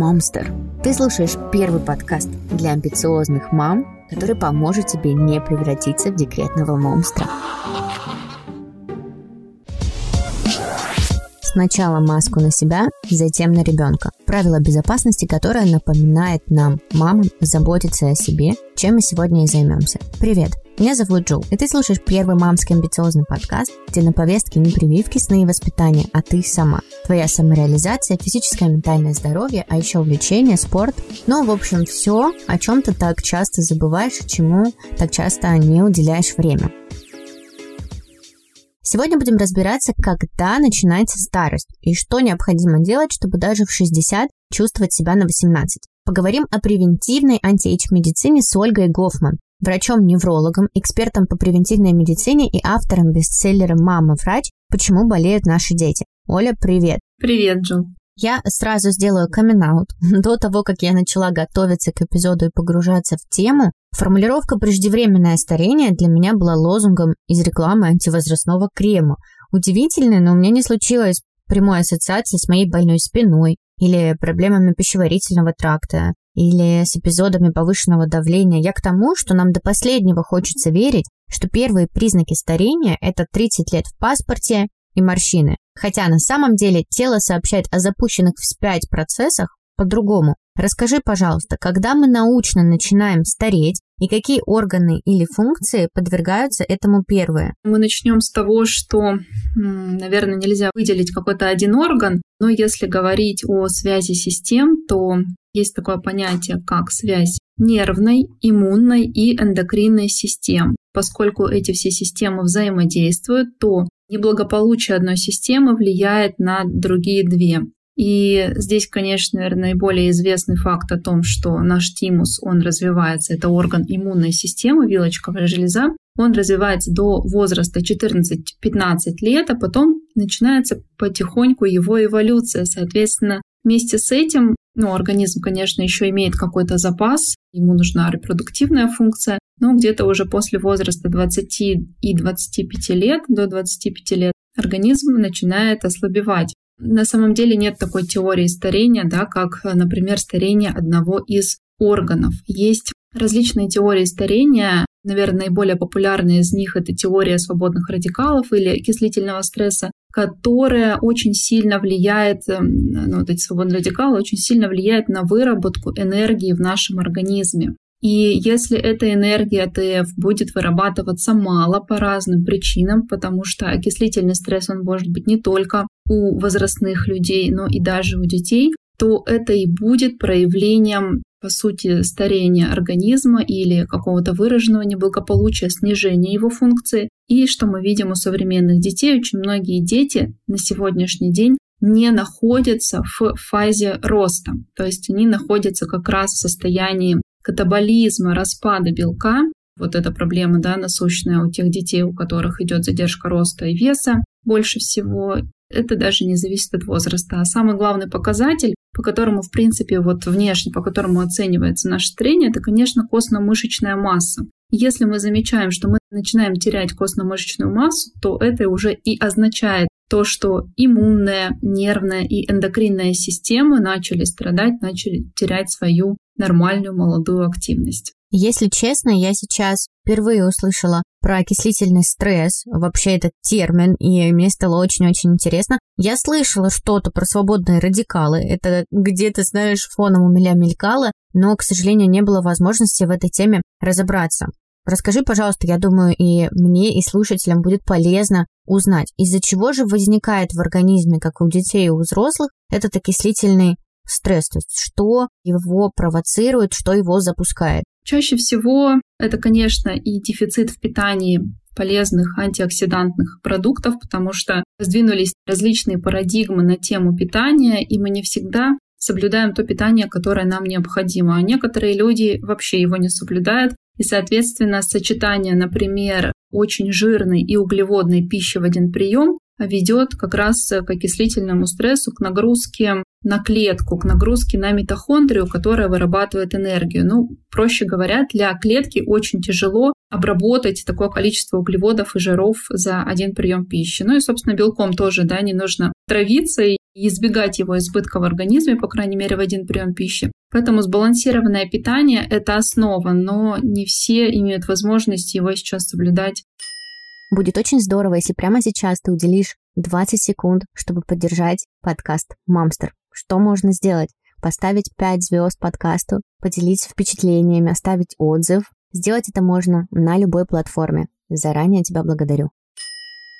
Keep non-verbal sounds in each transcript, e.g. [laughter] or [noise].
Момстер. Ты слушаешь первый подкаст для амбициозных мам, который поможет тебе не превратиться в декретного монстра. Сначала маску на себя, затем на ребенка. Правило безопасности, которое напоминает нам, мамам, заботиться о себе, чем мы сегодня и займемся. Привет! Меня зовут Джул, и ты слушаешь первый мамский амбициозный подкаст, где на повестке не прививки, сны и воспитания, а ты сама. Твоя самореализация, физическое и ментальное здоровье, а еще увлечение, спорт. Ну, в общем, все, о чем ты так часто забываешь чему так часто не уделяешь время. Сегодня будем разбираться, когда начинается старость и что необходимо делать, чтобы даже в 60 чувствовать себя на 18. Поговорим о превентивной антиэйдж-медицине с Ольгой Гофман, врачом-неврологом, экспертом по превентивной медицине и автором бестселлера «Мама, врач. Почему болеют наши дети». Оля, привет. Привет, Джо. Я сразу сделаю камин [laughs] До того, как я начала готовиться к эпизоду и погружаться в тему, формулировка «преждевременное старение» для меня была лозунгом из рекламы антивозрастного крема. Удивительно, но у меня не случилось прямой ассоциации с моей больной спиной или проблемами пищеварительного тракта или с эпизодами повышенного давления. Я к тому, что нам до последнего хочется верить, что первые признаки старения – это 30 лет в паспорте и морщины. Хотя на самом деле тело сообщает о запущенных вспять процессах по-другому. Расскажи, пожалуйста, когда мы научно начинаем стареть и какие органы или функции подвергаются этому первые? Мы начнем с того, что, наверное, нельзя выделить какой-то один орган, но если говорить о связи систем, то есть такое понятие, как связь нервной, иммунной и эндокринной систем. Поскольку эти все системы взаимодействуют, то неблагополучие одной системы влияет на другие две. И здесь, конечно, наверное, наиболее известный факт о том, что наш тимус, он развивается, это орган иммунной системы, вилочковая железа, он развивается до возраста 14-15 лет, а потом начинается потихоньку его эволюция. Соответственно, вместе с этим ну, организм, конечно, еще имеет какой-то запас, ему нужна репродуктивная функция, но где-то уже после возраста 20 и 25 лет, до 25 лет, организм начинает ослабевать. На самом деле нет такой теории старения, да, как, например, старение одного из органов. Есть различные теории старения. Наверное, наиболее популярная из них это теория свободных радикалов или окислительного стресса, которая очень сильно влияет, эм, ну, вот эти свободные радикалы очень сильно влияют на выработку энергии в нашем организме. И если эта энергия ТФ будет вырабатываться мало по разным причинам, потому что окислительный стресс, он может быть не только у возрастных людей, но и даже у детей, то это и будет проявлением, по сути, старения организма или какого-то выраженного неблагополучия, снижения его функции. И что мы видим у современных детей, очень многие дети на сегодняшний день не находятся в фазе роста. То есть они находятся как раз в состоянии катаболизма, распада белка, вот эта проблема, да, насущная у тех детей, у которых идет задержка роста и веса больше всего, это даже не зависит от возраста. А самый главный показатель, по которому, в принципе, вот внешне, по которому оценивается наше старение, это, конечно, костно-мышечная масса. Если мы замечаем, что мы начинаем терять костно-мышечную массу, то это уже и означает то, что иммунная, нервная и эндокринная системы начали страдать, начали терять свою нормальную молодую активность. Если честно, я сейчас впервые услышала про окислительный стресс, вообще этот термин, и мне стало очень-очень интересно. Я слышала что-то про свободные радикалы, это где-то, знаешь, фоном у меня мелькало, но, к сожалению, не было возможности в этой теме разобраться. Расскажи, пожалуйста, я думаю, и мне, и слушателям будет полезно узнать, из-за чего же возникает в организме, как у детей и у взрослых, этот окислительный стресс, то есть что его провоцирует, что его запускает. Чаще всего это, конечно, и дефицит в питании полезных антиоксидантных продуктов, потому что сдвинулись различные парадигмы на тему питания, и мы не всегда соблюдаем то питание, которое нам необходимо. А некоторые люди вообще его не соблюдают. И, соответственно, сочетание, например, очень жирной и углеводной пищи в один прием ведет как раз к окислительному стрессу, к нагрузке на клетку, к нагрузке на митохондрию, которая вырабатывает энергию. Ну, проще говоря, для клетки очень тяжело обработать такое количество углеводов и жиров за один прием пищи. Ну и, собственно, белком тоже, да, не нужно травиться, и избегать его избытка в организме, по крайней мере, в один прием пищи. Поэтому сбалансированное питание – это основа, но не все имеют возможность его сейчас соблюдать. Будет очень здорово, если прямо сейчас ты уделишь 20 секунд, чтобы поддержать подкаст «Мамстер». Что можно сделать? Поставить 5 звезд подкасту, поделиться впечатлениями, оставить отзыв. Сделать это можно на любой платформе. Заранее тебя благодарю.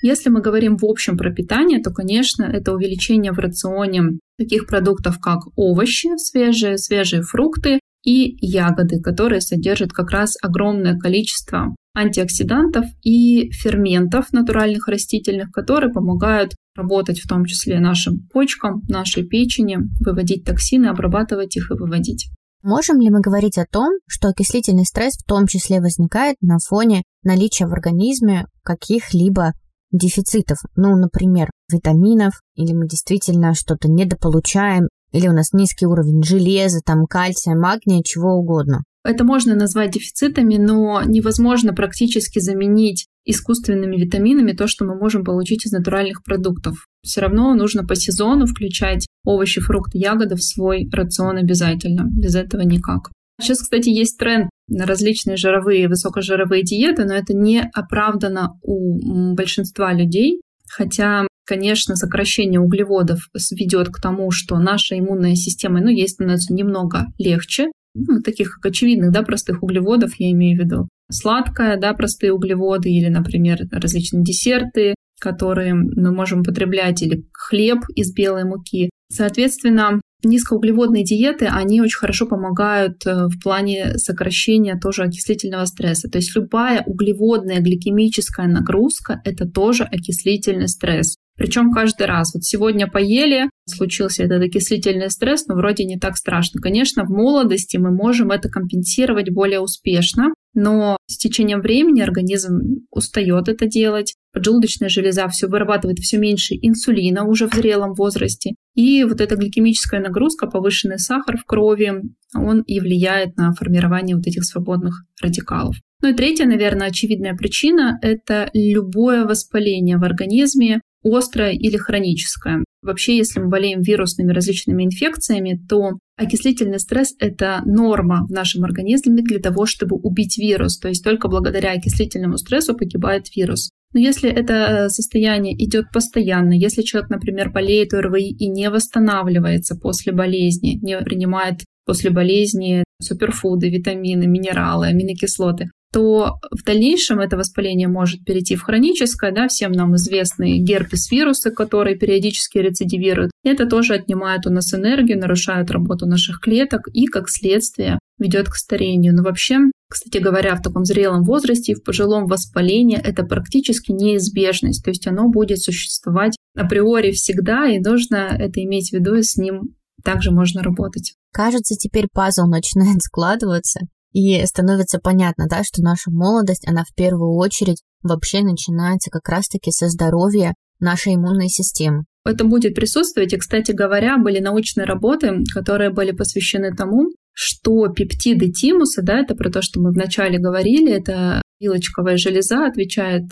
Если мы говорим в общем про питание, то, конечно, это увеличение в рационе таких продуктов, как овощи свежие, свежие фрукты и ягоды, которые содержат как раз огромное количество антиоксидантов и ферментов натуральных растительных, которые помогают работать в том числе нашим почкам, нашей печени, выводить токсины, обрабатывать их и выводить. Можем ли мы говорить о том, что окислительный стресс в том числе возникает на фоне наличия в организме каких-либо дефицитов, ну, например, витаминов, или мы действительно что-то недополучаем, или у нас низкий уровень железа, там, кальция, магния, чего угодно. Это можно назвать дефицитами, но невозможно практически заменить искусственными витаминами то, что мы можем получить из натуральных продуктов. Все равно нужно по сезону включать овощи, фрукты, ягоды в свой рацион обязательно. Без этого никак. Сейчас, кстати, есть тренд на различные жировые, высокожировые диеты, но это не оправдано у большинства людей. Хотя, конечно, сокращение углеводов ведет к тому, что наша иммунная система, ну, ей становится немного легче, ну, таких как очевидных, да, простых углеводов, я имею в виду. Сладкое, да, простые углеводы или, например, различные десерты, которые мы можем употреблять, или хлеб из белой муки. Соответственно, низкоуглеводные диеты, они очень хорошо помогают э, в плане сокращения тоже окислительного стресса. То есть любая углеводная гликемическая нагрузка — это тоже окислительный стресс. Причем каждый раз. Вот сегодня поели, случился этот окислительный стресс, но вроде не так страшно. Конечно, в молодости мы можем это компенсировать более успешно, но с течением времени организм устает это делать, поджелудочная железа все вырабатывает все меньше инсулина уже в зрелом возрасте, и вот эта гликемическая нагрузка, повышенный сахар в крови, он и влияет на формирование вот этих свободных радикалов. Ну и третья, наверное, очевидная причина — это любое воспаление в организме, острое или хроническое. Вообще, если мы болеем вирусными различными инфекциями, то окислительный стресс — это норма в нашем организме для того, чтобы убить вирус. То есть только благодаря окислительному стрессу погибает вирус. Но если это состояние идет постоянно, если человек, например, болеет ОРВИ и не восстанавливается после болезни, не принимает после болезни суперфуды, витамины, минералы, аминокислоты, то в дальнейшем это воспаление может перейти в хроническое, да, всем нам известные герпес-вирусы, которые периодически рецидивируют. Это тоже отнимает у нас энергию, нарушает работу наших клеток и, как следствие, ведет к старению. Но вообще, кстати говоря, в таком зрелом возрасте и в пожилом воспалении это практически неизбежность. То есть оно будет существовать априори всегда, и нужно это иметь в виду, и с ним также можно работать. Кажется, теперь пазл начинает складываться. И становится понятно, да, что наша молодость, она в первую очередь вообще начинается как раз-таки со здоровья нашей иммунной системы. Это будет присутствовать. И, кстати говоря, были научные работы, которые были посвящены тому, что пептиды тимуса, да, это про то, что мы вначале говорили, это вилочковая железа, отвечает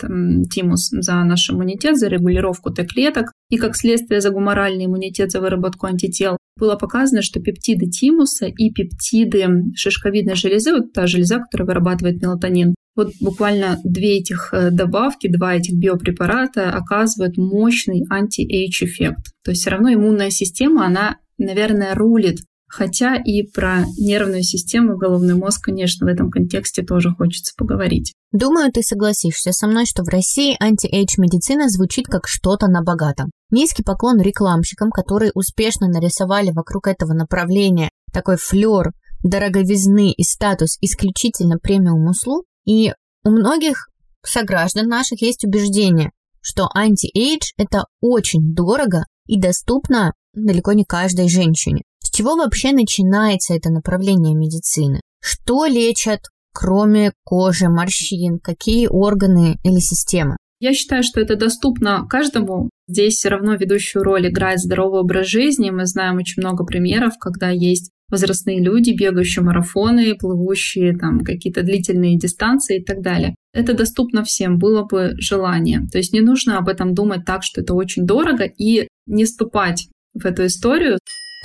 тимус за наш иммунитет, за регулировку Т-клеток и, как следствие, за гуморальный иммунитет, за выработку антител. Было показано, что пептиды тимуса и пептиды шишковидной железы, вот та железа, которая вырабатывает мелатонин, вот буквально две этих э, добавки, два этих биопрепарата оказывают мощный anti-age эффект. То есть все равно иммунная система, она, наверное, рулит Хотя и про нервную систему, головной мозг, конечно, в этом контексте тоже хочется поговорить. Думаю, ты согласишься со мной, что в России anti-age медицина звучит как что-то на богатом. Низкий поклон рекламщикам, которые успешно нарисовали вокруг этого направления такой флер дороговизны и статус исключительно премиум услуг. И у многих сограждан наших есть убеждение, что anti-age – это очень дорого и доступно далеко не каждой женщине. Чего вообще начинается это направление медицины? Что лечат, кроме кожи, морщин, какие органы или системы? Я считаю, что это доступно каждому. Здесь все равно ведущую роль играет здоровый образ жизни. Мы знаем очень много примеров, когда есть возрастные люди, бегающие марафоны, плывущие там какие-то длительные дистанции и так далее. Это доступно всем, было бы желание. То есть не нужно об этом думать так, что это очень дорого, и не ступать в эту историю.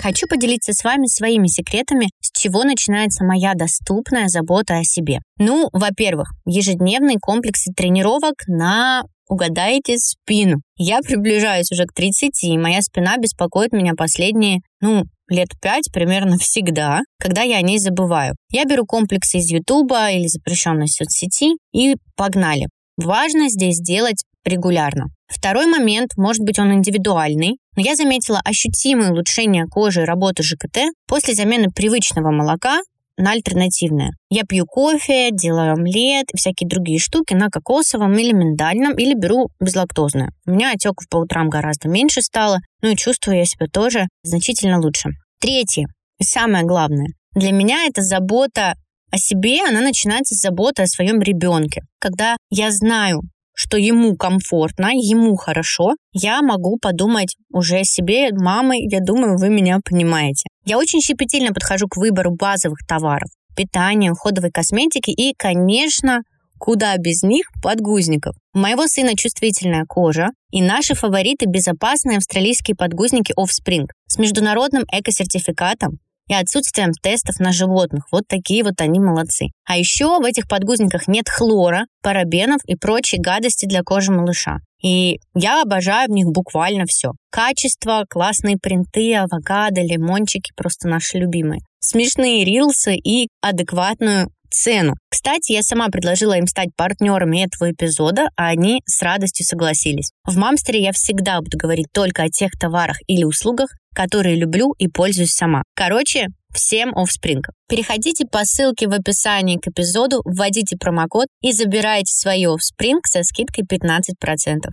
Хочу поделиться с вами своими секретами, с чего начинается моя доступная забота о себе. Ну, во-первых, ежедневные комплексы тренировок на угадайте спину. Я приближаюсь уже к 30, и моя спина беспокоит меня последние, ну, лет пять примерно [laughs] всегда, когда я о ней забываю. Я беру комплексы из Ютуба или запрещенной соцсети и погнали. Важно здесь делать регулярно. Второй момент, может быть он индивидуальный, но я заметила ощутимое улучшение кожи и работы ЖКТ после замены привычного молока на альтернативное. Я пью кофе, делаю омлет всякие другие штуки на кокосовом или миндальном, или беру безлактозное. У меня отеков по утрам гораздо меньше стало, ну и чувствую я себя тоже значительно лучше. Третье, и самое главное, для меня это забота о себе, она начинается с заботы о своем ребенке. Когда я знаю, что ему комфортно, ему хорошо, я могу подумать уже о себе, мамы, я думаю, вы меня понимаете. Я очень щепетильно подхожу к выбору базовых товаров, питания, уходовой косметики и, конечно, куда без них подгузников. У моего сына чувствительная кожа, и наши фавориты – безопасные австралийские подгузники Offspring с международным экосертификатом, и отсутствием тестов на животных. Вот такие вот они молодцы. А еще в этих подгузниках нет хлора, парабенов и прочей гадости для кожи малыша. И я обожаю в них буквально все. Качество, классные принты, авокадо, лимончики просто наши любимые. Смешные рилсы и адекватную цену. Кстати, я сама предложила им стать партнерами этого эпизода, а они с радостью согласились. В Мамстере я всегда буду говорить только о тех товарах или услугах, которые люблю и пользуюсь сама. Короче, всем Offspring. Переходите по ссылке в описании к эпизоду, вводите промокод и забирайте свое Offspring со скидкой 15%.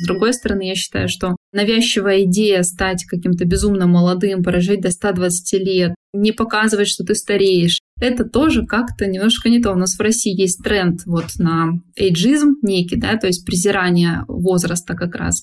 С другой стороны, я считаю, что навязчивая идея стать каким-то безумно молодым, прожить до 120 лет, не показывать, что ты стареешь, это тоже как-то немножко не то. У нас в России есть тренд вот на эйджизм некий, да, то есть презирание возраста как раз.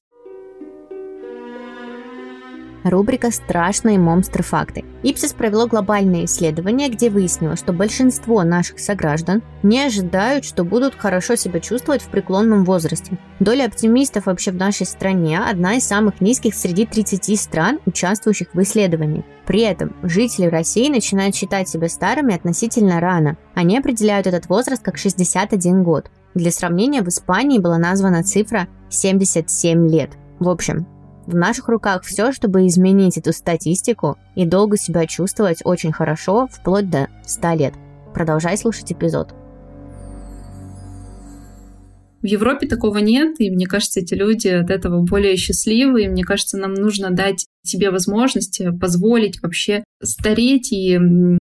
Рубрика «Страшные монстры-факты». Ипсис провело глобальное исследование, где выяснилось, что большинство наших сограждан не ожидают, что будут хорошо себя чувствовать в преклонном возрасте. Доля оптимистов вообще в нашей стране одна из самых низких среди 30 стран, участвующих в исследовании. При этом жители России начинают считать себя старыми относительно рано. Они определяют этот возраст как 61 год. Для сравнения, в Испании была названа цифра 77 лет. В общем, в наших руках все, чтобы изменить эту статистику и долго себя чувствовать очень хорошо, вплоть до 100 лет. Продолжай слушать эпизод. В Европе такого нет, и мне кажется, эти люди от этого более счастливы, и мне кажется, нам нужно дать себе возможность позволить вообще стареть и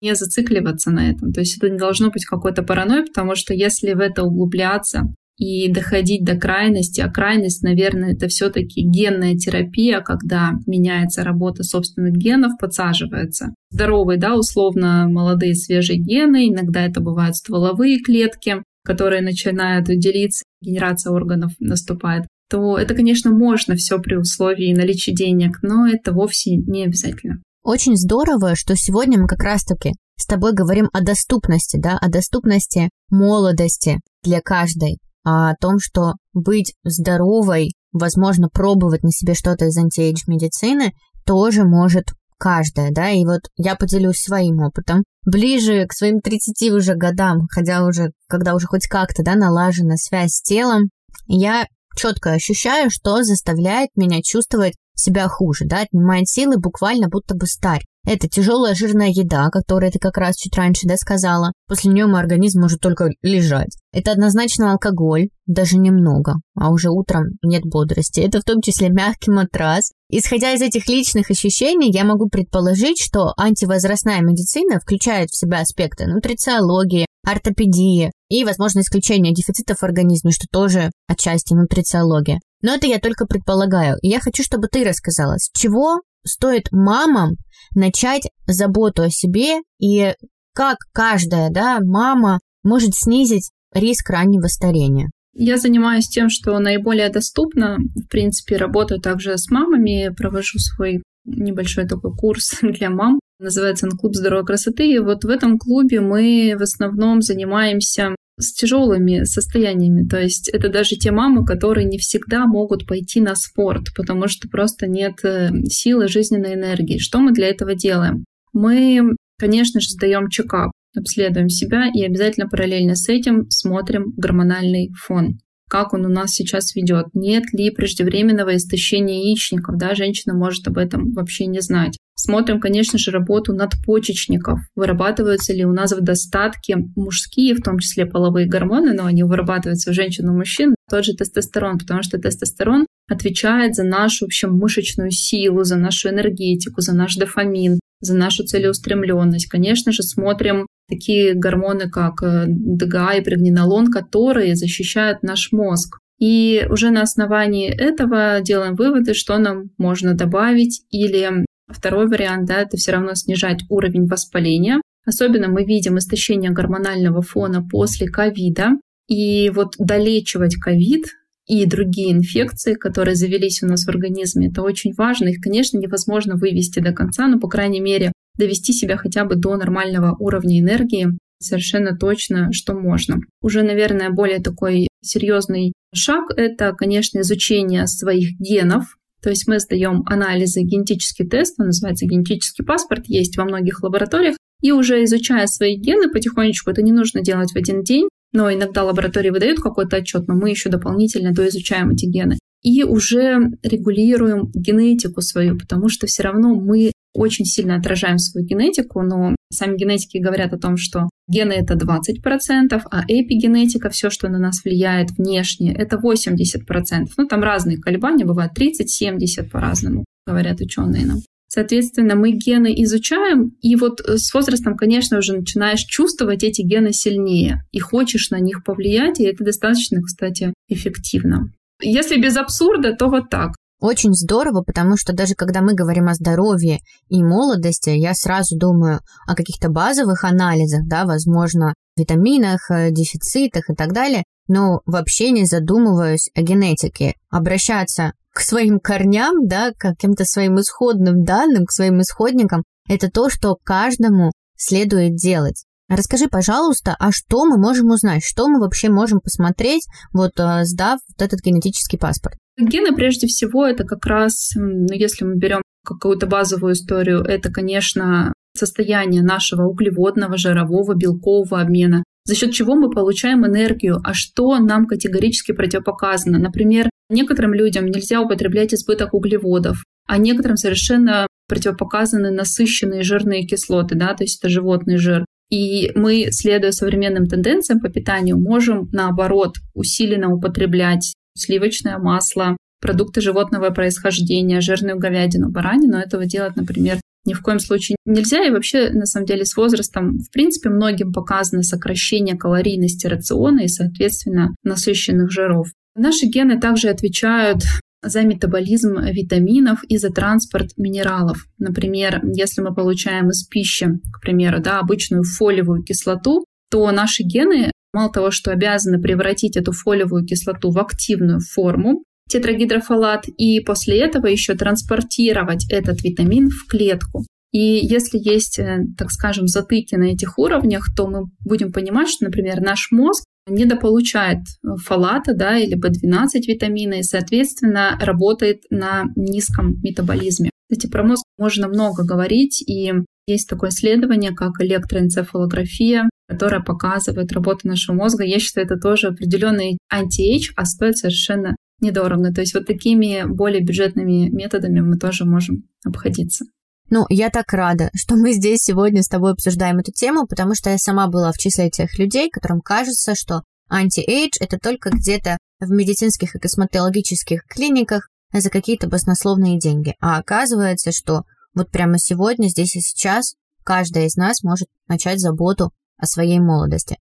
не зацикливаться на этом. То есть это не должно быть какой-то паранойей, потому что если в это углубляться, и доходить до крайности. А крайность, наверное, это все-таки генная терапия, когда меняется работа собственных генов, подсаживается. Здоровые, да, условно молодые свежие гены, иногда это бывают стволовые клетки, которые начинают делиться, генерация органов наступает то это, конечно, можно все при условии наличия денег, но это вовсе не обязательно. Очень здорово, что сегодня мы как раз-таки с тобой говорим о доступности, да, о доступности молодости для каждой а о том, что быть здоровой, возможно, пробовать на себе что-то из антиэйдж медицины тоже может каждая, да, и вот я поделюсь своим опытом. Ближе к своим 30 уже годам, хотя уже, когда уже хоть как-то, да, налажена связь с телом, я четко ощущаю, что заставляет меня чувствовать себя хуже, да, отнимает силы буквально будто бы старь. Это тяжелая жирная еда, которую ты как раз чуть раньше да, сказала. После нее мой организм может только лежать. Это однозначно алкоголь, даже немного, а уже утром нет бодрости. Это в том числе мягкий матрас. Исходя из этих личных ощущений, я могу предположить, что антивозрастная медицина включает в себя аспекты нутрициологии, ортопедии и, возможно, исключение дефицитов в организме, что тоже отчасти нутрициология. Но это я только предполагаю. И я хочу, чтобы ты рассказала, с чего стоит мамам начать заботу о себе и как каждая да, мама может снизить риск раннего старения. Я занимаюсь тем, что наиболее доступно. В принципе, работаю также с мамами, провожу свой небольшой такой курс [laughs] для мам. Называется он «Клуб здоровой красоты». И вот в этом клубе мы в основном занимаемся с тяжелыми состояниями. То есть это даже те мамы, которые не всегда могут пойти на спорт, потому что просто нет э, силы жизненной энергии. Что мы для этого делаем? Мы, конечно же, сдаем чекап, обследуем себя и обязательно параллельно с этим смотрим гормональный фон как он у нас сейчас ведет, нет ли преждевременного истощения яичников, да, женщина может об этом вообще не знать. Смотрим, конечно же, работу надпочечников, вырабатываются ли у нас в достатке мужские, в том числе половые гормоны, но они вырабатываются у женщин и мужчин, тот же тестостерон, потому что тестостерон отвечает за нашу, в общем, мышечную силу, за нашу энергетику, за наш дофамин, за нашу целеустремленность. Конечно же, смотрим такие гормоны, как э, ДГА и прегнинолон, которые защищают наш мозг. И уже на основании этого делаем выводы, что нам можно добавить. Или второй вариант, да, это все равно снижать уровень воспаления. Особенно мы видим истощение гормонального фона после ковида. И вот долечивать ковид и другие инфекции, которые завелись у нас в организме, это очень важно. Их, конечно, невозможно вывести до конца, но, по крайней мере, довести себя хотя бы до нормального уровня энергии совершенно точно, что можно. Уже, наверное, более такой серьезный шаг — это, конечно, изучение своих генов. То есть мы сдаем анализы, генетический тест, он называется генетический паспорт, есть во многих лабораториях, и уже изучая свои гены потихонечку, это не нужно делать в один день, но иногда лаборатории выдают какой-то отчет, но мы еще дополнительно доизучаем эти гены. И уже регулируем генетику свою, потому что все равно мы очень сильно отражаем свою генетику, но сами генетики говорят о том, что гены это 20%, а эпигенетика, все, что на нас влияет внешне, это 80%. Ну, там разные колебания, бывают 30-70 по-разному, говорят ученые нам. Соответственно, мы гены изучаем, и вот с возрастом, конечно, уже начинаешь чувствовать эти гены сильнее, и хочешь на них повлиять, и это достаточно, кстати, эффективно. Если без абсурда, то вот так. Очень здорово, потому что даже когда мы говорим о здоровье и молодости, я сразу думаю о каких-то базовых анализах, да, возможно, витаминах, э, дефицитах и так далее, но вообще не задумываюсь о генетике. Обращаться к своим корням, да, к каким-то своим исходным данным, к своим исходникам, это то, что каждому следует делать. Расскажи, пожалуйста, а что мы можем узнать, что мы вообще можем посмотреть, вот э, сдав вот этот генетический паспорт? Гены, прежде всего, это как раз, ну, если мы берем какую-то базовую историю, это, конечно, состояние нашего углеводного, жирового, белкового обмена, за счет чего мы получаем энергию, а что нам категорически противопоказано. Например, некоторым людям нельзя употреблять избыток углеводов, а некоторым совершенно противопоказаны насыщенные жирные кислоты, да, то есть это животный жир. И мы, следуя современным тенденциям по питанию, можем, наоборот, усиленно употреблять сливочное масло, продукты животного происхождения, жирную говядину, баранину. Этого делать, например, ни в коем случае нельзя. И вообще, на самом деле, с возрастом, в принципе, многим показано сокращение калорийности рациона и, соответственно, насыщенных жиров. Наши гены также отвечают за метаболизм витаминов и за транспорт минералов. Например, если мы получаем из пищи, к примеру, да, обычную фолиевую кислоту, то наши гены мало того, что обязаны превратить эту фолиевую кислоту в активную форму, тетрагидрофолат, и после этого еще транспортировать этот витамин в клетку. И если есть, э, так скажем, затыки на этих уровнях, то мы будем понимать, что, например, наш мозг недополучает фолата да, или B12 витамина и, соответственно, работает на низком метаболизме. Кстати, про мозг можно много говорить, и есть такое исследование, как электроэнцефалография, которая показывает работу нашего мозга. Я считаю, это тоже определенный anti-age, а стоит совершенно недорого. То есть вот такими более бюджетными методами мы тоже можем обходиться. Ну, я так рада, что мы здесь сегодня с тобой обсуждаем эту тему, потому что я сама была в числе тех людей, которым кажется, что anti-age – это только где-то в медицинских и косметологических клиниках за какие-то баснословные деньги. А оказывается, что вот прямо сегодня, здесь и сейчас, каждая из нас может начать заботу о своей молодости.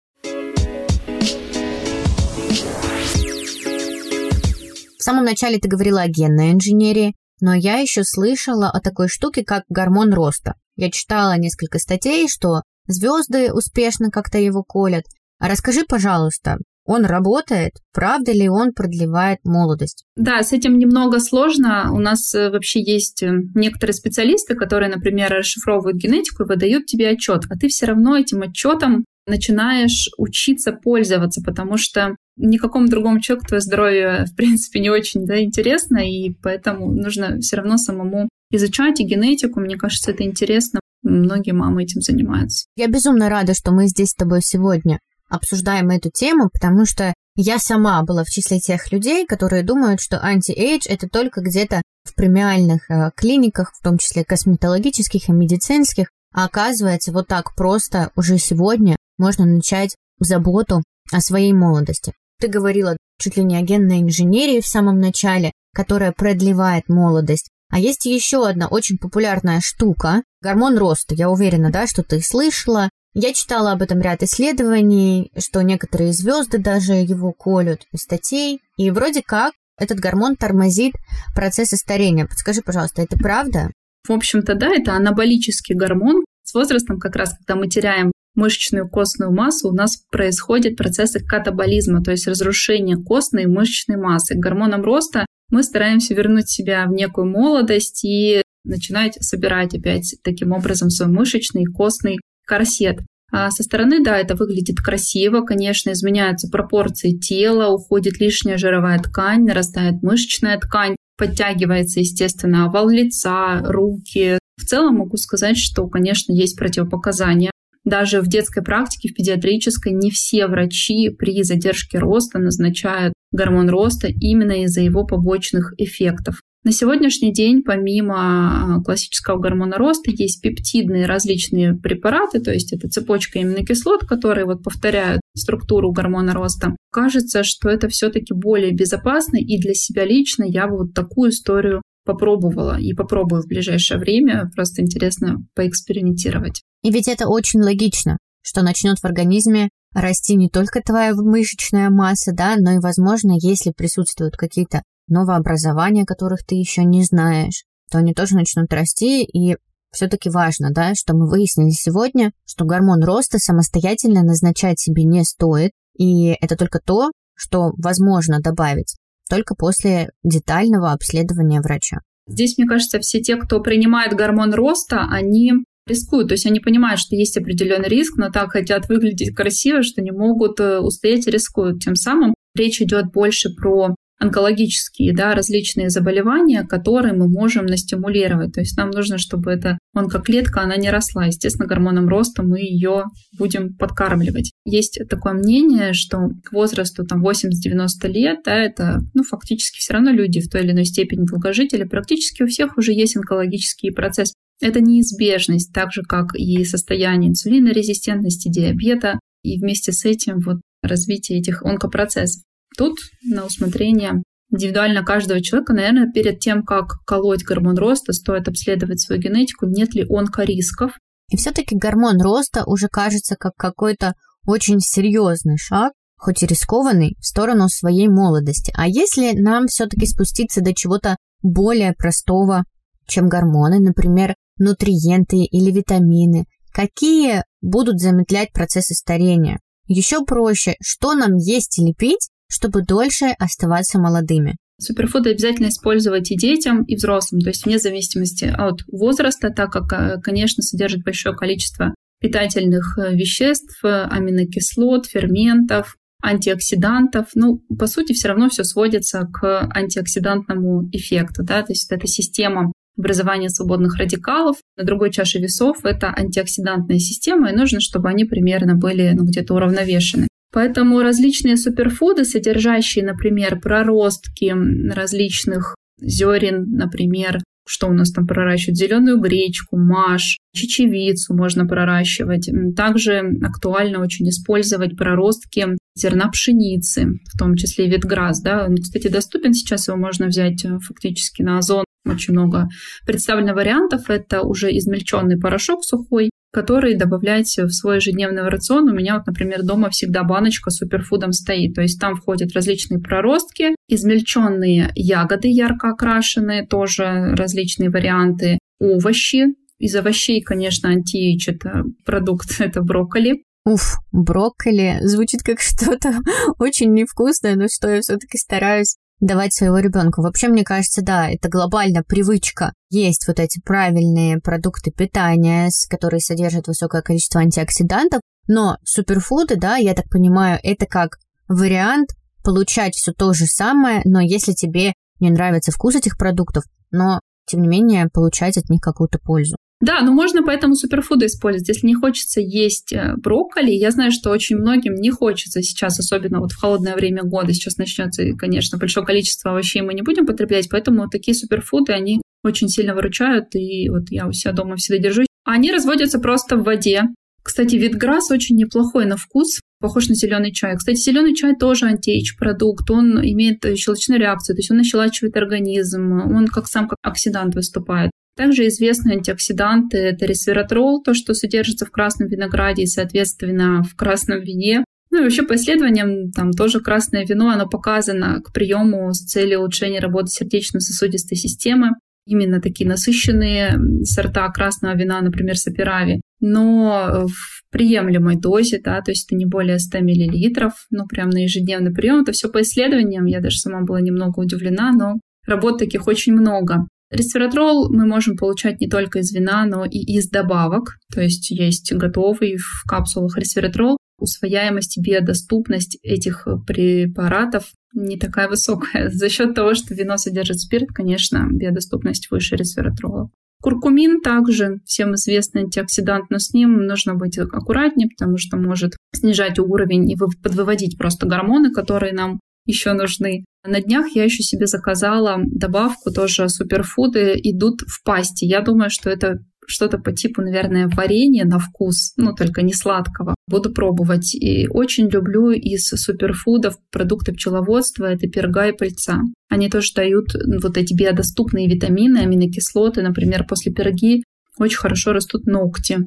В самом начале ты говорила о генной инженерии, но я еще слышала о такой штуке, как гормон роста. Я читала несколько статей, что звезды успешно как-то его колят. А расскажи, пожалуйста, он работает? Правда ли он продлевает молодость? Да, с этим немного сложно. У нас э, вообще есть э, некоторые специалисты, которые, например, расшифровывают генетику и выдают тебе отчет, а ты все равно этим отчетом начинаешь учиться пользоваться, потому что никакому другому человеку твое здоровье, в принципе, не очень да, интересно, и поэтому нужно все равно самому изучать и генетику. Мне кажется, это интересно. Многие мамы этим занимаются. Я безумно рада, что мы здесь с тобой сегодня обсуждаем эту тему, потому что я сама была в числе тех людей, которые думают, что anti-age это только где-то в премиальных э, клиниках, в том числе косметологических и медицинских, а оказывается, вот так просто уже сегодня можно начать заботу о своей молодости. Ты говорила чуть ли не о генной инженерии в самом начале, которая продлевает молодость. А есть еще одна очень популярная штука – гормон роста. Я уверена, да, что ты слышала. Я читала об этом ряд исследований, что некоторые звезды даже его колют из статей. И вроде как этот гормон тормозит процессы старения. Подскажи, пожалуйста, это правда? В общем-то, да, это анаболический гормон. С возрастом, как раз когда мы теряем мышечную костную массу, у нас происходят процессы катаболизма, то есть разрушение костной и мышечной массы. Гормоном роста мы стараемся вернуть себя в некую молодость и начинать собирать опять таким образом свой мышечный и костный корсет. А со стороны, да, это выглядит красиво, конечно, изменяются пропорции тела, уходит лишняя жировая ткань, нарастает мышечная ткань, подтягивается, естественно, овал лица, руки. В целом могу сказать, что, конечно, есть противопоказания. Даже в детской практике, в педиатрической, не все врачи при задержке роста назначают гормон роста именно из-за его побочных эффектов. На сегодняшний день, помимо а, классического гормона роста, есть пептидные различные препараты, то есть это цепочка аминокислот, которые вот повторяют структуру гормона роста. Кажется, что это все-таки более безопасно, и для себя лично я бы вот такую историю попробовала и попробую в ближайшее время. Просто интересно поэкспериментировать. И ведь это очень логично, что начнет в организме расти не только твоя мышечная масса, да, но и, возможно, если присутствуют какие-то новообразования, которых ты еще не знаешь, то они тоже начнут расти, и все-таки важно, да, что мы выяснили сегодня, что гормон роста самостоятельно назначать себе не стоит, и это только то, что возможно добавить только после детального обследования врача. Здесь, мне кажется, все те, кто принимает гормон роста, они рискуют. То есть они понимают, что есть определенный риск, но так хотят выглядеть красиво, что не могут э, устоять и рискуют. Тем самым речь идет больше про онкологические, да, различные заболевания, которые мы можем настимулировать. То есть нам нужно, чтобы эта онкоклетка, она не росла. Естественно, гормоном роста мы ее будем подкармливать. Есть такое мнение, что к возрасту там 80-90 лет, да, это, ну, фактически все равно люди в той или иной степени долгожители. Практически у всех уже есть онкологический процесс. Это неизбежность, так же, как и состояние инсулинорезистентности, диабета, и вместе с этим вот развитие этих онкопроцессов. Тут на усмотрение индивидуально каждого человека, наверное, перед тем, как колоть гормон роста, стоит обследовать свою генетику, нет ли онкорисков. И все-таки гормон роста уже кажется как какой-то очень серьезный шаг, хоть и рискованный, в сторону своей молодости. А если нам все-таки спуститься до чего-то более простого, чем гормоны, например, нутриенты или витамины, какие будут замедлять процессы старения? Еще проще, что нам есть или пить, чтобы дольше оставаться молодыми. Суперфуды обязательно использовать и детям, и взрослым, то есть вне зависимости от возраста, так как, э, конечно, содержит большое количество питательных э, веществ, аминокислот, ферментов, антиоксидантов. Ну, по сути, все равно все сводится к антиоксидантному эффекту, да, то есть это система образования свободных радикалов. На другой чаше весов это антиоксидантная система, и нужно, чтобы они примерно были ну, где-то уравновешены. Поэтому различные суперфуды, содержащие, например, проростки различных зерен, например, что у нас там проращивают? Зеленую гречку, маш, чечевицу можно проращивать. Также актуально очень использовать проростки зерна пшеницы, в том числе ветграсс. Да? Он, кстати, доступен сейчас, его можно взять э, фактически на озон. Очень много представлено вариантов. Это уже измельченный порошок сухой, который добавляете в свой ежедневный рацион. У меня вот, например, дома всегда баночка с суперфудом стоит. То есть там входят различные проростки, измельченные ягоды ярко окрашенные, тоже различные варианты, овощи. Из овощей, конечно, антиэйдж это продукт, [laughs] это брокколи. Уф, брокколи звучит как [laughs] что-то очень невкусное, но что я все-таки стараюсь давать своего ребенка. Вообще, мне кажется, да, это глобально привычка. Есть вот эти правильные продукты питания, которые содержат высокое количество антиоксидантов, Но суперфуды, да, я так понимаю, это как вариант получать все то же самое, но если тебе не нравится вкус этих продуктов, но тем не менее получать от них какую-то пользу. Да, но можно поэтому суперфуды использовать. Если не хочется есть э, брокколи, я знаю, что очень многим не хочется сейчас, особенно вот в холодное время года, сейчас начнется, конечно, большое количество овощей мы не будем потреблять, поэтому такие суперфуды, они очень сильно выручают, и вот я у себя дома всегда держусь. Они разводятся просто в воде. Кстати, витграсс очень неплохой на вкус, похож на зеленый чай. Кстати, зеленый чай тоже антиэйдж продукт, он имеет щелочную реакцию, то есть он ощелачивает организм, он как сам как оксидант выступает. Также известны антиоксиданты, это ресвератрол, то, что содержится в красном винограде и, соответственно, в красном вине. Ну и вообще по исследованиям, там тоже красное вино, оно показано к приему с целью улучшения работы сердечно-сосудистой системы. Именно такие насыщенные сорта красного вина, например, саперави, но в приемлемой дозе, да, то есть это не более 100 мл, ну прям на ежедневный прием. Это все по исследованиям, я даже сама была немного удивлена, но работ таких очень много. Ресвератрол мы можем получать не только из вина, но и из добавок. То есть есть готовый в капсулах ресвератрол. Усвояемость и биодоступность этих препаратов не такая высокая. [laughs] За счет того, что вино содержит спирт, конечно, биодоступность выше ресвератрола. Куркумин также всем известный антиоксидант, но с ним нужно быть аккуратнее, потому что может снижать уровень и подвыводить просто гормоны, которые нам еще нужны. На днях я еще себе заказала добавку, тоже суперфуды идут в пасти. Я думаю, что это что-то по типу, наверное, варенья на вкус, ну, только не сладкого. Буду пробовать. И очень люблю из суперфудов продукты пчеловодства, это перга и пыльца. Они тоже дают вот эти биодоступные витамины, аминокислоты. Например, после перги очень хорошо растут ногти.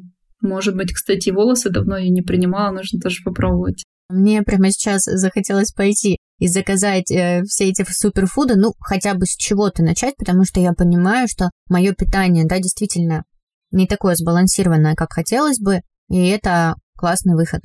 Может быть, кстати, волосы давно я не принимала, нужно тоже попробовать. Мне прямо сейчас захотелось пойти и заказать э, все эти суперфуды, ну, хотя бы с чего-то начать, потому что я понимаю, что мое питание, да, действительно не такое сбалансированное, как хотелось бы, и это классный выход.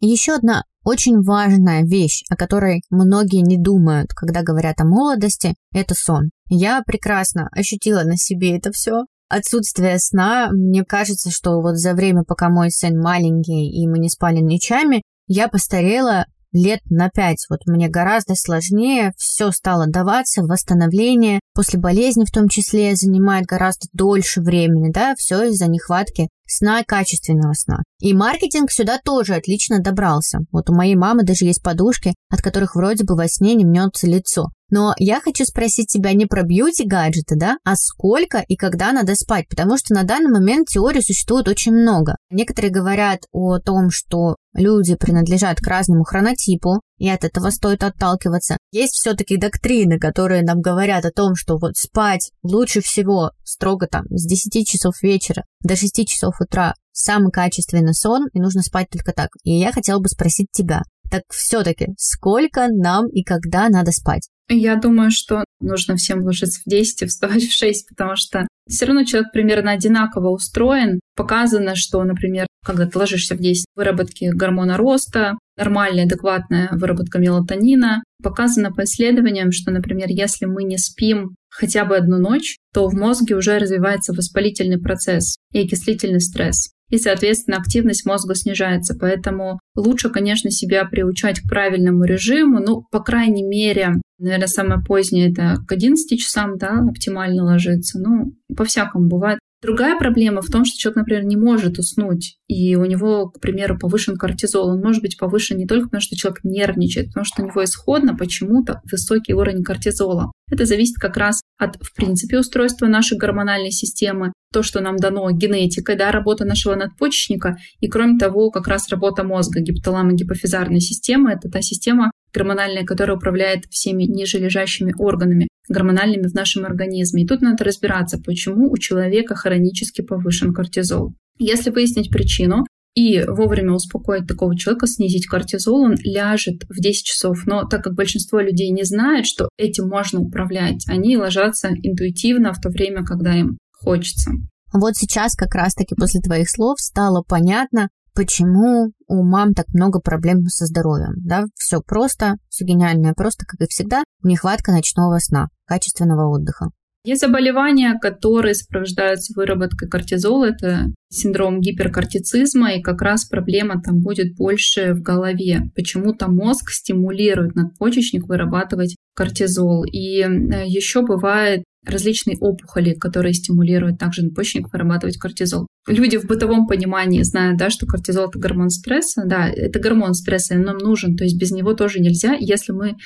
Еще одна очень важная вещь, о которой многие не думают, когда говорят о молодости, это сон. Я прекрасно ощутила на себе это все отсутствие сна, мне кажется, что вот за время, пока мой сын маленький и мы не спали ночами, я постарела лет на пять. Вот мне гораздо сложнее все стало даваться, восстановление после болезни в том числе занимает гораздо дольше времени, да, все из-за нехватки сна, качественного сна. И маркетинг сюда тоже отлично добрался. Вот у моей мамы даже есть подушки, от которых вроде бы во сне не мнется лицо. Но я хочу спросить тебя не про бьюти-гаджеты, да, а сколько и когда надо спать, потому что на данный момент теорий существует очень много. Некоторые говорят о том, что люди принадлежат к разному хронотипу, и от этого стоит отталкиваться. Есть все-таки доктрины, которые нам говорят о том, что вот спать лучше всего строго там с 10 часов вечера до 6 часов утра самый качественный сон, и нужно спать только так. И я хотела бы спросить тебя, так все-таки сколько нам и когда надо спать? Я думаю, что нужно всем ложиться в 10 и вставать [laughs] в 6, потому что все равно человек примерно одинаково устроен. Показано, что, например, когда ты ложишься в 10, выработки гормона роста, нормальная, адекватная выработка мелатонина. Показано по исследованиям, что, например, если мы не спим хотя бы одну ночь, то в мозге уже развивается воспалительный процесс и окислительный стресс и, соответственно, активность мозга снижается. Поэтому лучше, конечно, себя приучать к правильному режиму, ну, по крайней мере, наверное, самое позднее это к 11 часам, да, оптимально ложиться. Ну, по-всякому бывает. Другая проблема в том, что человек, например, не может уснуть, и у него, к примеру, повышен кортизол. Он может быть повышен не только потому, что человек нервничает, потому что у него исходно почему-то высокий уровень кортизола. Это зависит как раз от, в принципе, устройства нашей гормональной системы, то, что нам дано генетикой, да, работа нашего надпочечника, и кроме того, как раз работа мозга, гипоталамо-гипофизарной системы, это та система гормональная, которая управляет всеми ниже лежащими органами гормональными в нашем организме. И тут надо разбираться, почему у человека хронически повышен кортизол. Если выяснить причину, и вовремя успокоить такого человека, снизить кортизол, он ляжет в 10 часов. Но так как большинство людей не знает, что этим можно управлять, они ложатся интуитивно в то время, когда им хочется. Вот сейчас как раз-таки после твоих слов стало понятно, почему у мам так много проблем со здоровьем. Да, все просто, все гениальное, просто, как и всегда, нехватка ночного сна, качественного отдыха. Есть заболевания, которые сопровождаются выработкой кортизола. Это синдром гиперкортицизма, и как раз проблема там будет больше в голове. Почему-то мозг стимулирует надпочечник вырабатывать кортизол. И э, еще бывает различные опухоли, которые стимулируют также надпочечник вырабатывать кортизол. Люди в бытовом понимании знают, да, что кортизол это гормон стресса. Да, это гормон стресса, и он нам нужен, то есть без него тоже нельзя. Если мы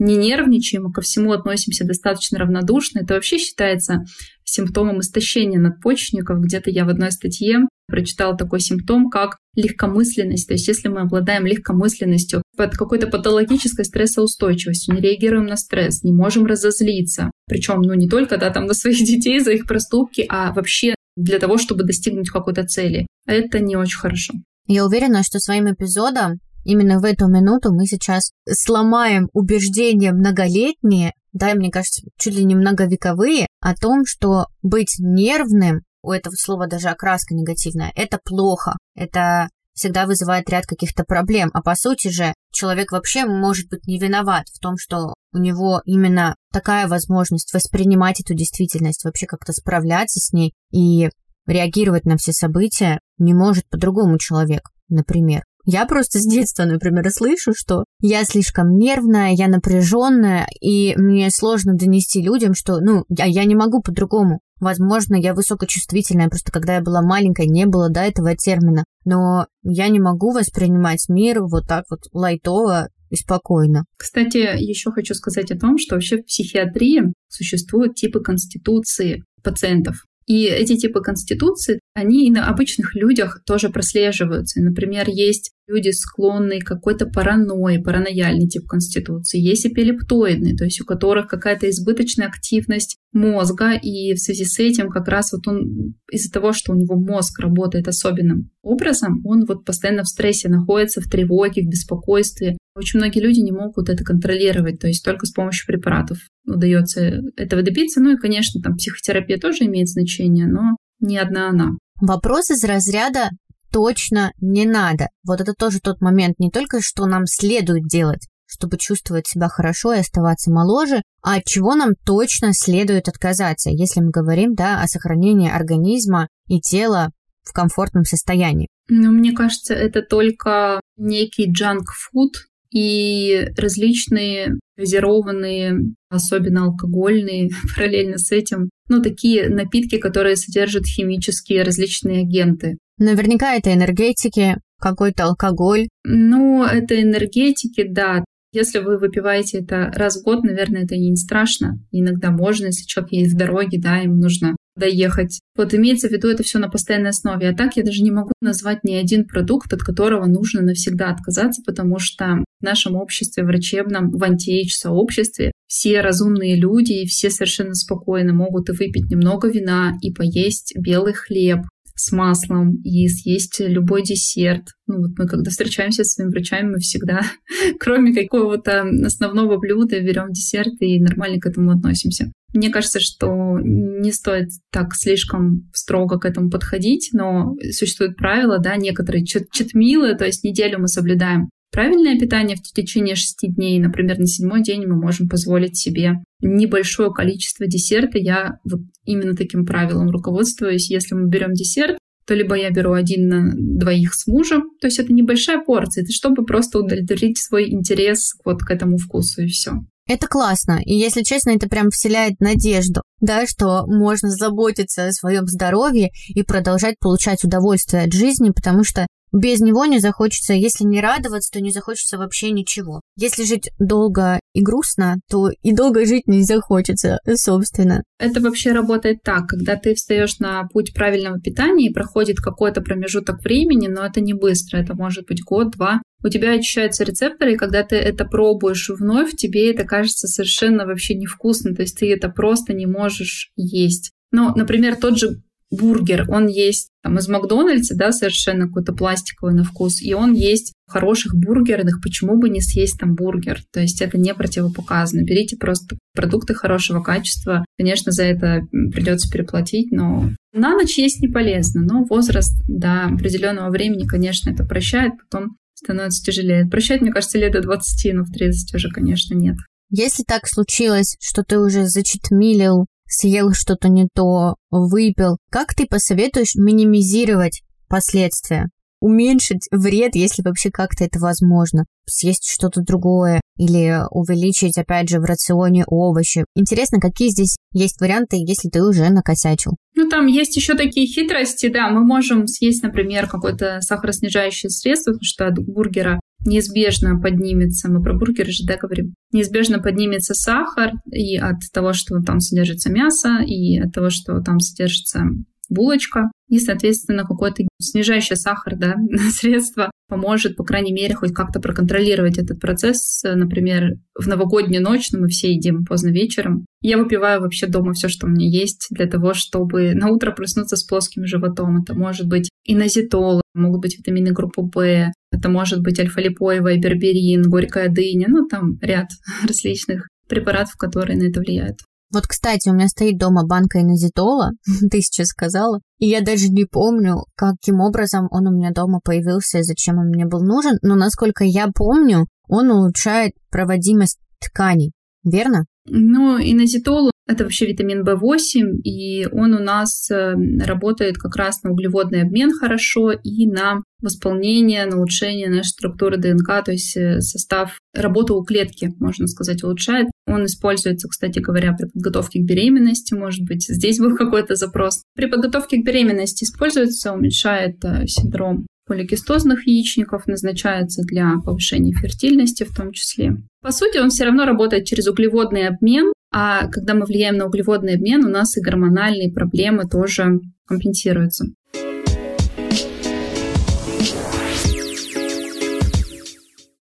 не нервничаем и ко всему относимся достаточно равнодушно, это вообще считается симптомом истощения надпочечников. Где-то я в одной статье прочитала такой симптом, как легкомысленность. То есть если мы обладаем легкомысленностью под какой-то патологической стрессоустойчивостью, не реагируем на стресс, не можем разозлиться, причем ну не только да, там, на своих [laughs] детей за их проступки, а вообще для того, чтобы достигнуть какой-то цели. Это не очень хорошо. Я уверена, что своим эпизодом именно в эту минуту мы сейчас сломаем убеждения многолетние, да, мне кажется, чуть ли не многовековые, о том, что быть нервным, у этого слова даже окраска негативная, это плохо, это всегда вызывает ряд каких-то проблем. А по сути же человек вообще может быть не виноват в том, что у него именно такая возможность воспринимать эту действительность, вообще как-то справляться с ней и реагировать на все события не может по-другому человек, например. Я просто с детства, например, слышу, что я слишком нервная, я напряженная, и мне сложно донести людям, что, ну, я, я не могу по-другому. Возможно, я высокочувствительная, просто когда я была маленькой, не было, да, этого термина. Но я не могу воспринимать мир вот так вот лайтово и спокойно. Кстати, еще хочу сказать о том, что вообще в психиатрии существуют типы конституции пациентов. И эти типы конституции, они и на обычных людях тоже прослеживаются. Например, есть люди, склонные к какой-то паранойи, паранояльный тип конституции. Есть эпилептоидный, то есть у которых какая-то избыточная активность мозга, и в связи с этим как раз вот он из-за того, что у него мозг работает особенным образом, он вот постоянно в стрессе находится, в тревоге, в беспокойстве. Очень многие люди не могут это контролировать, то есть только с помощью препаратов удается этого добиться. Ну и, конечно, там психотерапия тоже имеет значение, но не одна она. Вопрос из разряда точно не надо. Вот это тоже тот момент, не только что нам следует делать, чтобы чувствовать себя хорошо и оставаться моложе, а от чего нам точно следует отказаться, если мы говорим да, о сохранении организма и тела в комфортном состоянии. Ну, мне кажется, это только некий джанк-фуд, и различные газированные, особенно алкогольные, [laughs] параллельно с этим, ну, такие напитки, которые содержат химические различные агенты. Наверняка это энергетики, какой-то алкоголь. Ну, это энергетики, да. Если вы выпиваете это раз в год, наверное, это не страшно. Иногда можно, если человек едет в дороге, да, ему нужно доехать. Вот имеется в виду это все на постоянной основе. А так я даже не могу назвать ни один продукт, от которого нужно навсегда отказаться, потому что в нашем обществе, врачебном, в анти-сообществе все разумные люди и все совершенно спокойно могут и выпить немного вина, и поесть белый хлеб, с маслом и съесть любой десерт. Ну вот мы когда встречаемся с своими врачами, мы всегда, [laughs] кроме какого-то основного блюда, берем десерт и нормально к этому относимся. Мне кажется, что не стоит так слишком строго к этому подходить, но существуют правила, да, некоторые читмилы, то есть неделю мы соблюдаем правильное питание в течение шести дней, например, на седьмой день мы можем позволить себе небольшое количество десерта. Я вот именно таким правилом руководствуюсь. Если мы берем десерт, то либо я беру один на двоих с мужем, то есть это небольшая порция, это чтобы просто удовлетворить свой интерес вот к этому вкусу и все. Это классно, и если честно, это прям вселяет надежду, да, что можно заботиться о своем здоровье и продолжать получать удовольствие от жизни, потому что без него не захочется, если не радоваться, то не захочется вообще ничего. Если жить долго и грустно, то и долго жить не захочется, собственно. Это вообще работает так, когда ты встаешь на путь правильного питания и проходит какой-то промежуток времени, но это не быстро, это может быть год-два, у тебя очищаются рецепторы, и когда ты это пробуешь вновь, тебе это кажется совершенно вообще невкусно, то есть ты это просто не можешь есть. Ну, например, тот же бургер, он есть там из Макдональдса, да, совершенно какой-то пластиковый на вкус, и он есть в хороших бургерных, почему бы не съесть там бургер? То есть это не противопоказано. Берите просто продукты хорошего качества. Конечно, за это придется переплатить, но на ночь есть не полезно. Но возраст до определенного времени, конечно, это прощает, потом становится тяжелее. Прощать, мне кажется, лет до 20, но в 30 уже, конечно, нет. Если так случилось, что ты уже зачитмилил съел что-то не то, выпил. Как ты посоветуешь минимизировать последствия? уменьшить вред, если вообще как-то это возможно. Съесть что-то другое или увеличить, опять же, в рационе овощи. Интересно, какие здесь есть варианты, если ты уже накосячил? Ну, там есть еще такие хитрости, да. Мы можем съесть, например, какое-то сахароснижающее средство, потому что от бургера неизбежно поднимется, мы про бургеры же, да, говорим, неизбежно поднимется сахар и от того, что там содержится мясо, и от того, что там содержится булочка, и, соответственно, какое-то снижающее сахар да, [laughs] средство поможет, по крайней мере, хоть как-то проконтролировать этот процесс. Например, в новогоднюю ночь, ну, мы все едим поздно вечером, я выпиваю вообще дома все, что у меня есть, для того, чтобы на утро проснуться с плоским животом. Это может быть инозитол, могут быть витамины группы В, это может быть альфа-липоевая, берберин, горькая дыня, ну, там ряд [laughs] различных препаратов, которые на это влияют. Вот, кстати, у меня стоит дома банка инозитола, [laughs] ты сейчас сказала, и я даже не помню, каким образом он у меня дома появился и зачем он мне был нужен, но, насколько я помню, он улучшает проводимость тканей, верно? Ну, инозитол – это вообще витамин В8, и он у нас э, работает как раз на углеводный обмен хорошо и на восполнение, на улучшение нашей структуры ДНК, то есть э, состав, работу у клетки, можно сказать, улучшает. Он используется, кстати говоря, при подготовке к беременности, может быть, здесь был [laughs] какой-то запрос. При подготовке к беременности используется, уменьшает э, синдром поликистозных яичников, назначается для повышения фертильности в том числе. По сути, он все равно работает через углеводный обмен, а когда мы влияем на углеводный обмен, у нас и гормональные проблемы тоже компенсируются.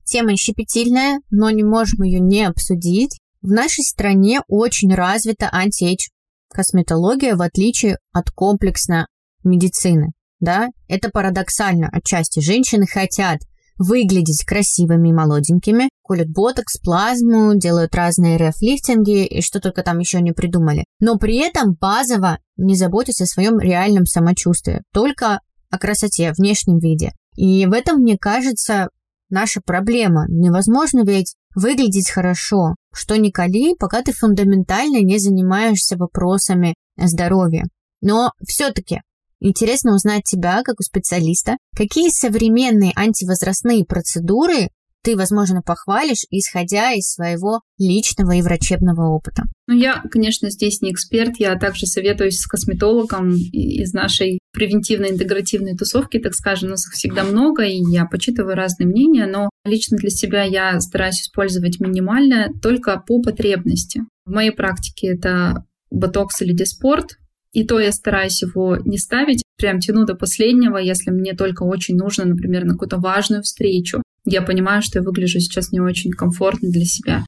Тема щепетильная, но не можем ее не обсудить. В нашей стране очень развита антиэйдж косметология, в отличие от комплексной медицины. Да, это парадоксально отчасти. Женщины хотят выглядеть красивыми и молоденькими, колят ботокс, плазму, делают разные РФ-лифтинги и что только там еще не придумали. Но при этом базово не заботятся о своем реальном самочувствии, только о красоте, внешнем виде. И в этом, мне кажется, наша проблема. Невозможно ведь выглядеть хорошо, что ни кали, пока ты фундаментально не занимаешься вопросами здоровья. Но все-таки интересно узнать тебя, как у специалиста, какие современные антивозрастные процедуры ты, возможно, похвалишь, исходя из своего личного и врачебного опыта? Ну, я, конечно, здесь не эксперт, я также советуюсь с косметологом из нашей превентивной интегративной тусовки, так скажем, нас их всегда много, и я почитываю разные мнения, но лично для себя я стараюсь использовать минимально только по потребности. В моей практике это ботокс или диспорт, и то я стараюсь его не ставить, прям тяну до последнего, если мне только очень нужно, например, на какую-то важную встречу я понимаю, что я выгляжу сейчас не очень комфортно для себя.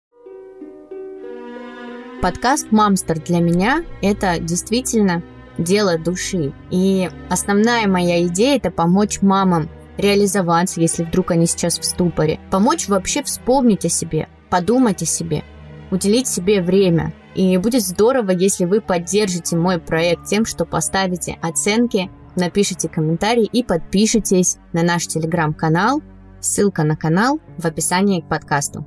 Подкаст «Мамстер» для меня – это действительно дело души. И основная моя идея – это помочь мамам реализоваться, если вдруг они сейчас в ступоре. Помочь вообще вспомнить о себе, подумать о себе, уделить себе время. И будет здорово, если вы поддержите мой проект тем, что поставите оценки, напишите комментарии и подпишитесь на наш телеграм-канал Ссылка на канал в описании к подкасту.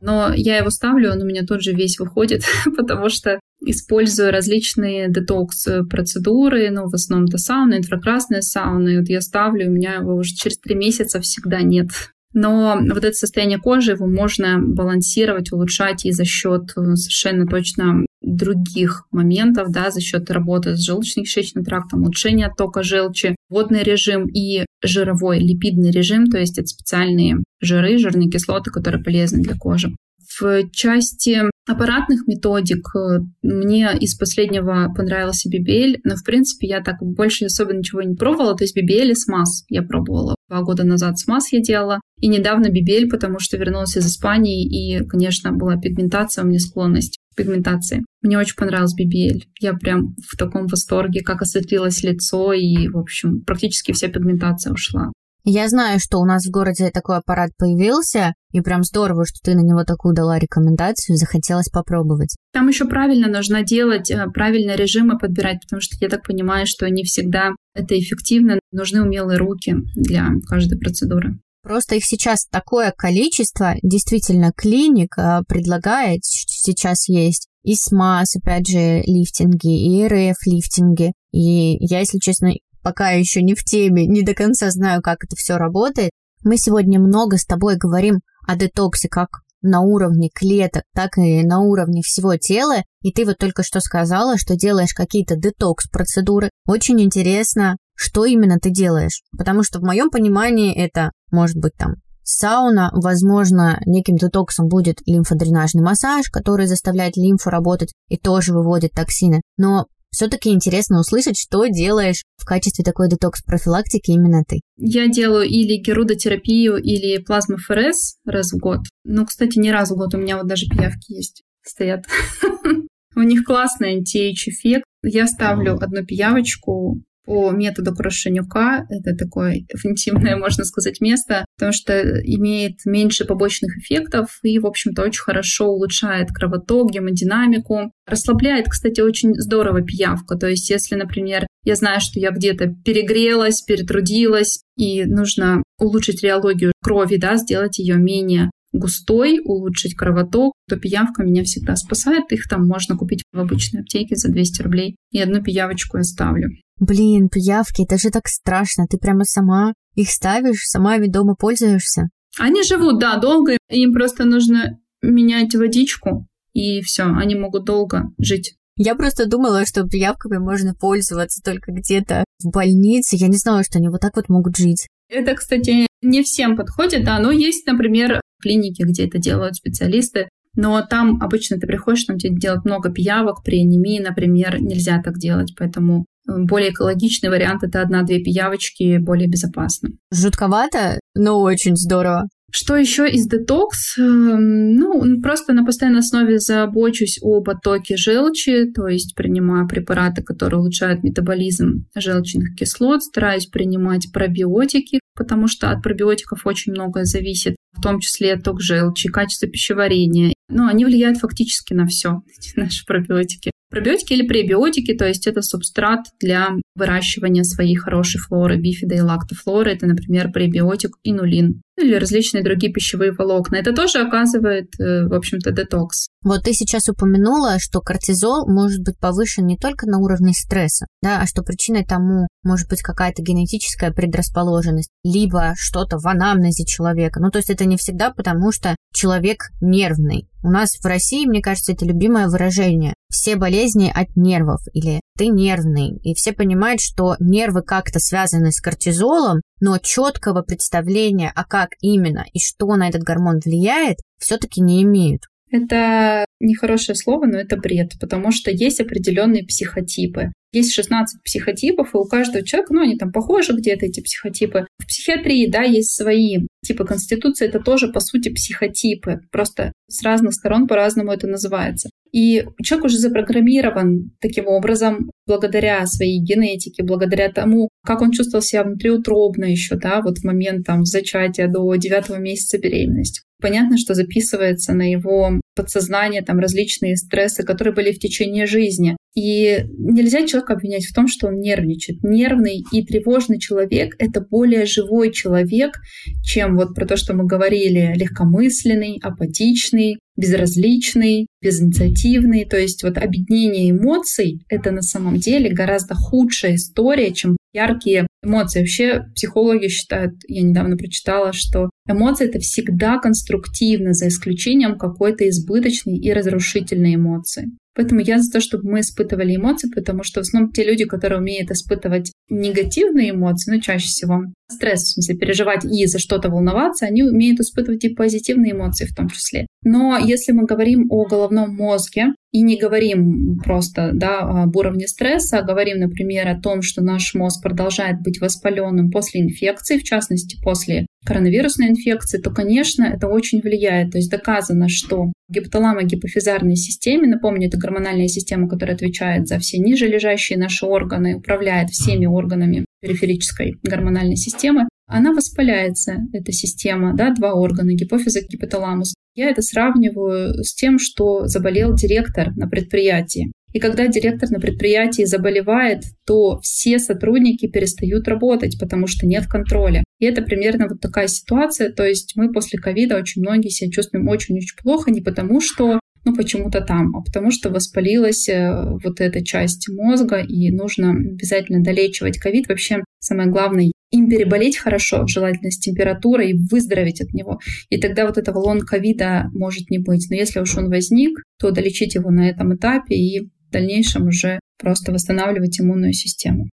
Но я его ставлю, он у меня тут же весь выходит, [laughs] потому что использую различные детокс-процедуры, ну, в основном-то сауна, инфракрасная сауна, и вот я ставлю, у меня его уже через три месяца всегда нет. Но вот это состояние кожи, его можно балансировать, улучшать и за счет э, совершенно точно других моментов, да, за счет работы с желудочно-кишечным трактом, улучшения оттока желчи, водный режим и жировой липидный режим, то есть это специальные жиры, жирные кислоты, которые полезны для кожи. В части аппаратных методик э, мне из последнего понравился BBL, но, в принципе, я так больше особо ничего не пробовала. То есть BBL и смаз я пробовала. Два года назад смаз я делала. И недавно BBL, потому что вернулась из Испании, и, конечно, была пигментация, у меня склонность к пигментации. Мне очень понравился BBL. Я прям в таком восторге, как осветлилось лицо, и, в общем, практически вся пигментация ушла. Я знаю, что у нас в городе такой аппарат появился, и прям здорово, что ты на него такую дала рекомендацию, захотелось попробовать. Там еще правильно нужно делать, э, правильные режимы подбирать, потому что я так понимаю, что не всегда это эффективно. Нужны умелые руки для каждой процедуры. Просто их сейчас такое количество, действительно, клиник э, предлагает, сейчас есть и СМАС, опять же, лифтинги, и РФ-лифтинги. И я, если честно, пока еще не в теме, не до конца знаю, как это все работает. Мы сегодня много с тобой говорим о детоксе как на уровне клеток, так и на уровне всего тела. И ты вот только что сказала, что делаешь какие-то детокс-процедуры. Очень интересно, что именно ты делаешь. Потому что в моем понимании это может быть там Сауна, возможно, неким детоксом будет лимфодренажный массаж, который заставляет лимфу работать и тоже выводит токсины. Но все-таки интересно услышать, что делаешь в качестве такой детокс-профилактики именно ты. Я делаю или гирудотерапию, или плазмаферез раз в год. Ну, кстати, не раз в год, у меня вот даже пиявки есть, стоят. [laughs] У них классный anti-age эффект. Я ставлю одну пиявочку по методу Крашенюка. Это такое интимное, можно сказать, место, потому что имеет меньше побочных эффектов и, в общем-то, очень хорошо улучшает кровоток, гемодинамику. Расслабляет, кстати, очень здорово пиявка. То есть, если, например, я знаю, что я где-то перегрелась, перетрудилась, и нужно улучшить реологию крови, да, сделать ее менее густой, улучшить кровоток, то пиявка меня всегда спасает. Их там можно купить в обычной аптеке за 200 рублей. И одну пиявочку я ставлю. Блин, пиявки, это же так страшно. Ты прямо сама их ставишь, сама ими дома пользуешься. Они живут, да, долго. Им просто нужно менять водичку, и все, они могут долго жить. Я просто думала, что пиявками можно пользоваться только где-то в больнице. Я не знала, что они вот так вот могут жить. Это, кстати, не всем подходит, да, но есть, например, клиники, где это делают специалисты. Но там обычно ты приходишь, там тебе делать много пиявок, при анемии, например, нельзя так делать, поэтому более экологичный вариант это одна-две пиявочки, более безопасно. Жутковато, но очень здорово. Что еще из детокс? Эм, ну, просто на постоянной основе забочусь о потоке желчи, то есть принимаю препараты, которые улучшают метаболизм желчных кислот, стараюсь принимать пробиотики, потому что от пробиотиков очень многое зависит, в том числе ток желчи, качество пищеварения. Но они влияют фактически на все, [laughs] наши пробиотики. Пробиотики или пребиотики, то есть это субстрат для выращивания своей хорошей флоры, бифида и лактофлоры. Это, например, пребиотик инулин или различные другие пищевые волокна. Это тоже оказывает, э, в общем-то, детокс. Вот ты сейчас упомянула, что кортизол может быть повышен не только на уровне стресса, да, а что причиной тому может быть какая-то генетическая предрасположенность, либо что-то в анамнезе человека. Ну, то есть это не всегда потому, что человек нервный. У нас в России, мне кажется, это любимое выражение. Все болезни от нервов или ты нервный. И все понимают, что нервы как-то связаны с кортизолом, но четкого представления, а как именно и что на этот гормон влияет, все-таки не имеют. Это нехорошее слово, но это бред, потому что есть определенные психотипы. Есть 16 психотипов, и у каждого человека, ну, они там похожи где-то, эти психотипы. В психиатрии, да, есть свои типы конституции, это тоже, по сути, психотипы. Просто с разных сторон по-разному это называется. И человек уже запрограммирован таким образом, благодаря своей генетике, благодаря тому, как он чувствовал себя внутриутробно еще, да, вот в момент там зачатия до девятого месяца беременности. Понятно, что записывается на его подсознание там различные стрессы, которые были в течение жизни. И нельзя человека обвинять в том, что он нервничает. Нервный и тревожный человек — это более живой человек, чем вот про то, что мы говорили, легкомысленный, апатичный, безразличный, безинициативный. То есть вот объединение эмоций — это на самом деле гораздо худшая история, чем яркие эмоции. Вообще психологи считают, я недавно прочитала, что эмоции — это всегда конструктивно, за исключением какой-то избыточной и разрушительной эмоции. Поэтому я за то, чтобы мы испытывали эмоции, потому что в основном те люди, которые умеют испытывать негативные эмоции, ну, чаще всего стресс, в смысле переживать и за что-то волноваться, они умеют испытывать и позитивные эмоции в том числе. Но если мы говорим о головном мозге, и не говорим просто да, об уровне стресса, а говорим, например, о том, что наш мозг продолжает быть воспаленным после инфекции, в частности, после коронавирусной инфекции, то, конечно, это очень влияет. То есть доказано, что гипоталамо-гипофизарной системе, напомню, это гормональная система, которая отвечает за все ниже лежащие наши органы, управляет всеми органами периферической гормональной системы, она воспаляется, эта система, да, два органа, гипофиз и гипоталамус. Я это сравниваю с тем, что заболел директор на предприятии. И когда директор на предприятии заболевает, то все сотрудники перестают работать, потому что нет контроля. И это примерно вот такая ситуация. То есть мы после ковида очень многие себя чувствуем очень-очень плохо, не потому что ну, почему-то там, а потому что воспалилась э, вот эта часть мозга, и нужно обязательно долечивать ковид. Вообще, самое главное, им переболеть хорошо, желательно с температурой, и выздороветь от него. И тогда вот этого лонг-ковида может не быть. Но если уж он возник, то долечить его на этом этапе и в дальнейшем уже просто восстанавливать иммунную систему.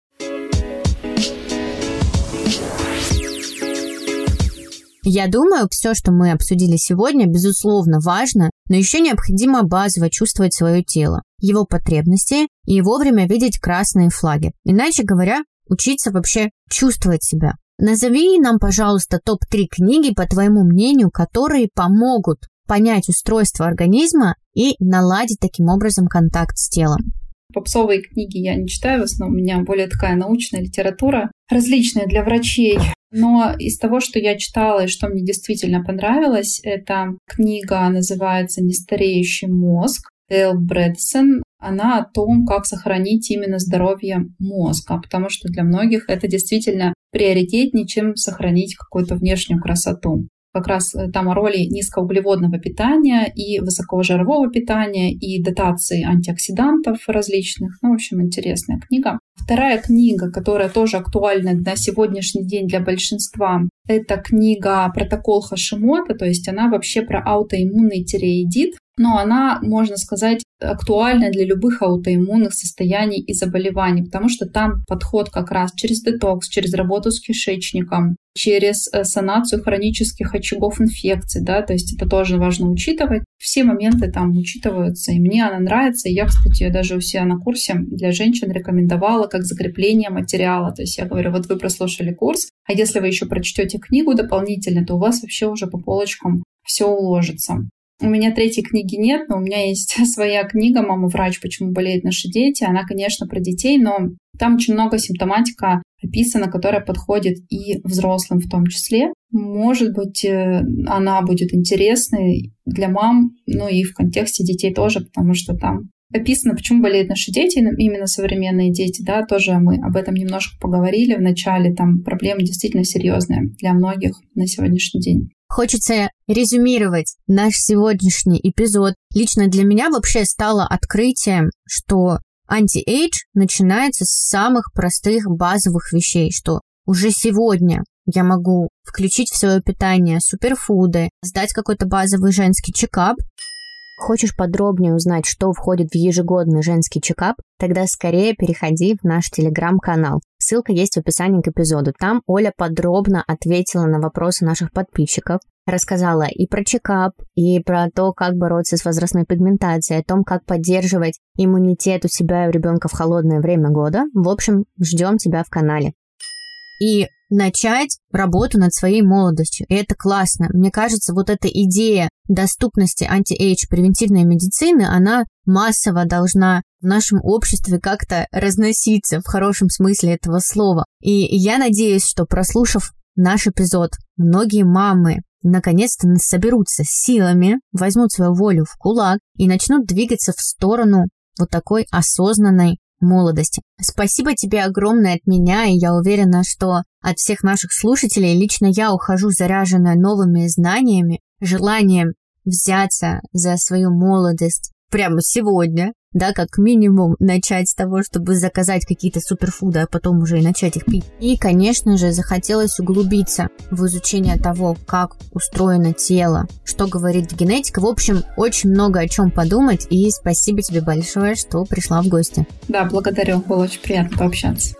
Я думаю, все, что мы обсудили сегодня, безусловно, важно, но еще необходимо базово чувствовать свое тело, его потребности и вовремя видеть красные флаги. Иначе говоря, учиться вообще чувствовать себя. Назови нам, пожалуйста, топ-3 книги, по твоему мнению, которые помогут понять устройство организма и наладить таким образом контакт с телом. Попсовые книги я не читаю, в основном у меня более такая научная литература, различная для врачей. Но из того, что я читала и что мне действительно понравилось, это книга называется «Нестареющий мозг». Дейл Брэдсон, она о том, как сохранить именно здоровье мозга, потому что для многих это действительно приоритетнее, чем сохранить какую-то внешнюю красоту как раз э, там о роли низкоуглеводного питания и высокожирового питания и дотации антиоксидантов различных. Ну, в общем, интересная книга. Вторая книга, которая тоже актуальна на сегодняшний день для большинства, это книга «Протокол Хашимота», то есть она вообще про аутоиммунный тиреоидит, но она, можно сказать, актуальна для любых аутоиммунных состояний и заболеваний, потому что там подход как раз через детокс, через работу с кишечником, через э, санацию хронических очагов инфекций, да, то есть это тоже важно учитывать. Все моменты там учитываются, и мне она нравится. Я, кстати, даже у себя на курсе для женщин рекомендовала как закрепление материала. То есть я говорю, вот вы прослушали курс, а если вы еще прочтете книгу дополнительно, то у вас вообще уже по полочкам все уложится. У меня третьей книги нет, но у меня есть [laughs] своя книга «Мама врач. Почему болеют наши дети». Она, конечно, про детей, но там очень много симптоматика описана, которая подходит и взрослым в том числе. Может быть, э, она будет интересной для мам, ну и в контексте детей тоже, потому что там описано, почему болеют наши дети, именно современные дети, да, тоже мы об этом немножко поговорили в начале, там проблема действительно серьезная для многих на сегодняшний день. Хочется резюмировать наш сегодняшний эпизод. Лично для меня вообще стало открытием, что anti-age начинается с самых простых базовых вещей, что уже сегодня я могу включить в свое питание суперфуды, сдать какой-то базовый женский чекап, Хочешь подробнее узнать, что входит в ежегодный женский чекап? Тогда скорее переходи в наш телеграм-канал. Ссылка есть в описании к эпизоду. Там Оля подробно ответила на вопросы наших подписчиков, рассказала и про чекап, и про то, как бороться с возрастной пигментацией, о том, как поддерживать иммунитет у себя и у ребенка в холодное время года. В общем, ждем тебя в канале. И начать работу над своей молодостью. И это классно. Мне кажется, вот эта идея доступности anti-age превентивной медицины, она массово должна в нашем обществе как-то разноситься в хорошем смысле этого слова. И я надеюсь, что прослушав наш эпизод, многие мамы наконец-то соберутся с силами, возьмут свою волю в кулак и начнут двигаться в сторону вот такой осознанной молодости. Спасибо тебе огромное от меня, и я уверена, что от всех наших слушателей лично я ухожу заряженная новыми знаниями, желанием взяться за свою молодость прямо сегодня, да, как минимум начать с того, чтобы заказать какие-то суперфуды, а потом уже и начать их пить. И, конечно же, захотелось углубиться в изучение того, как устроено тело, что говорит генетика. В общем, очень много о чем подумать, и спасибо тебе большое, что пришла в гости. Да, благодарю, было очень приятно пообщаться.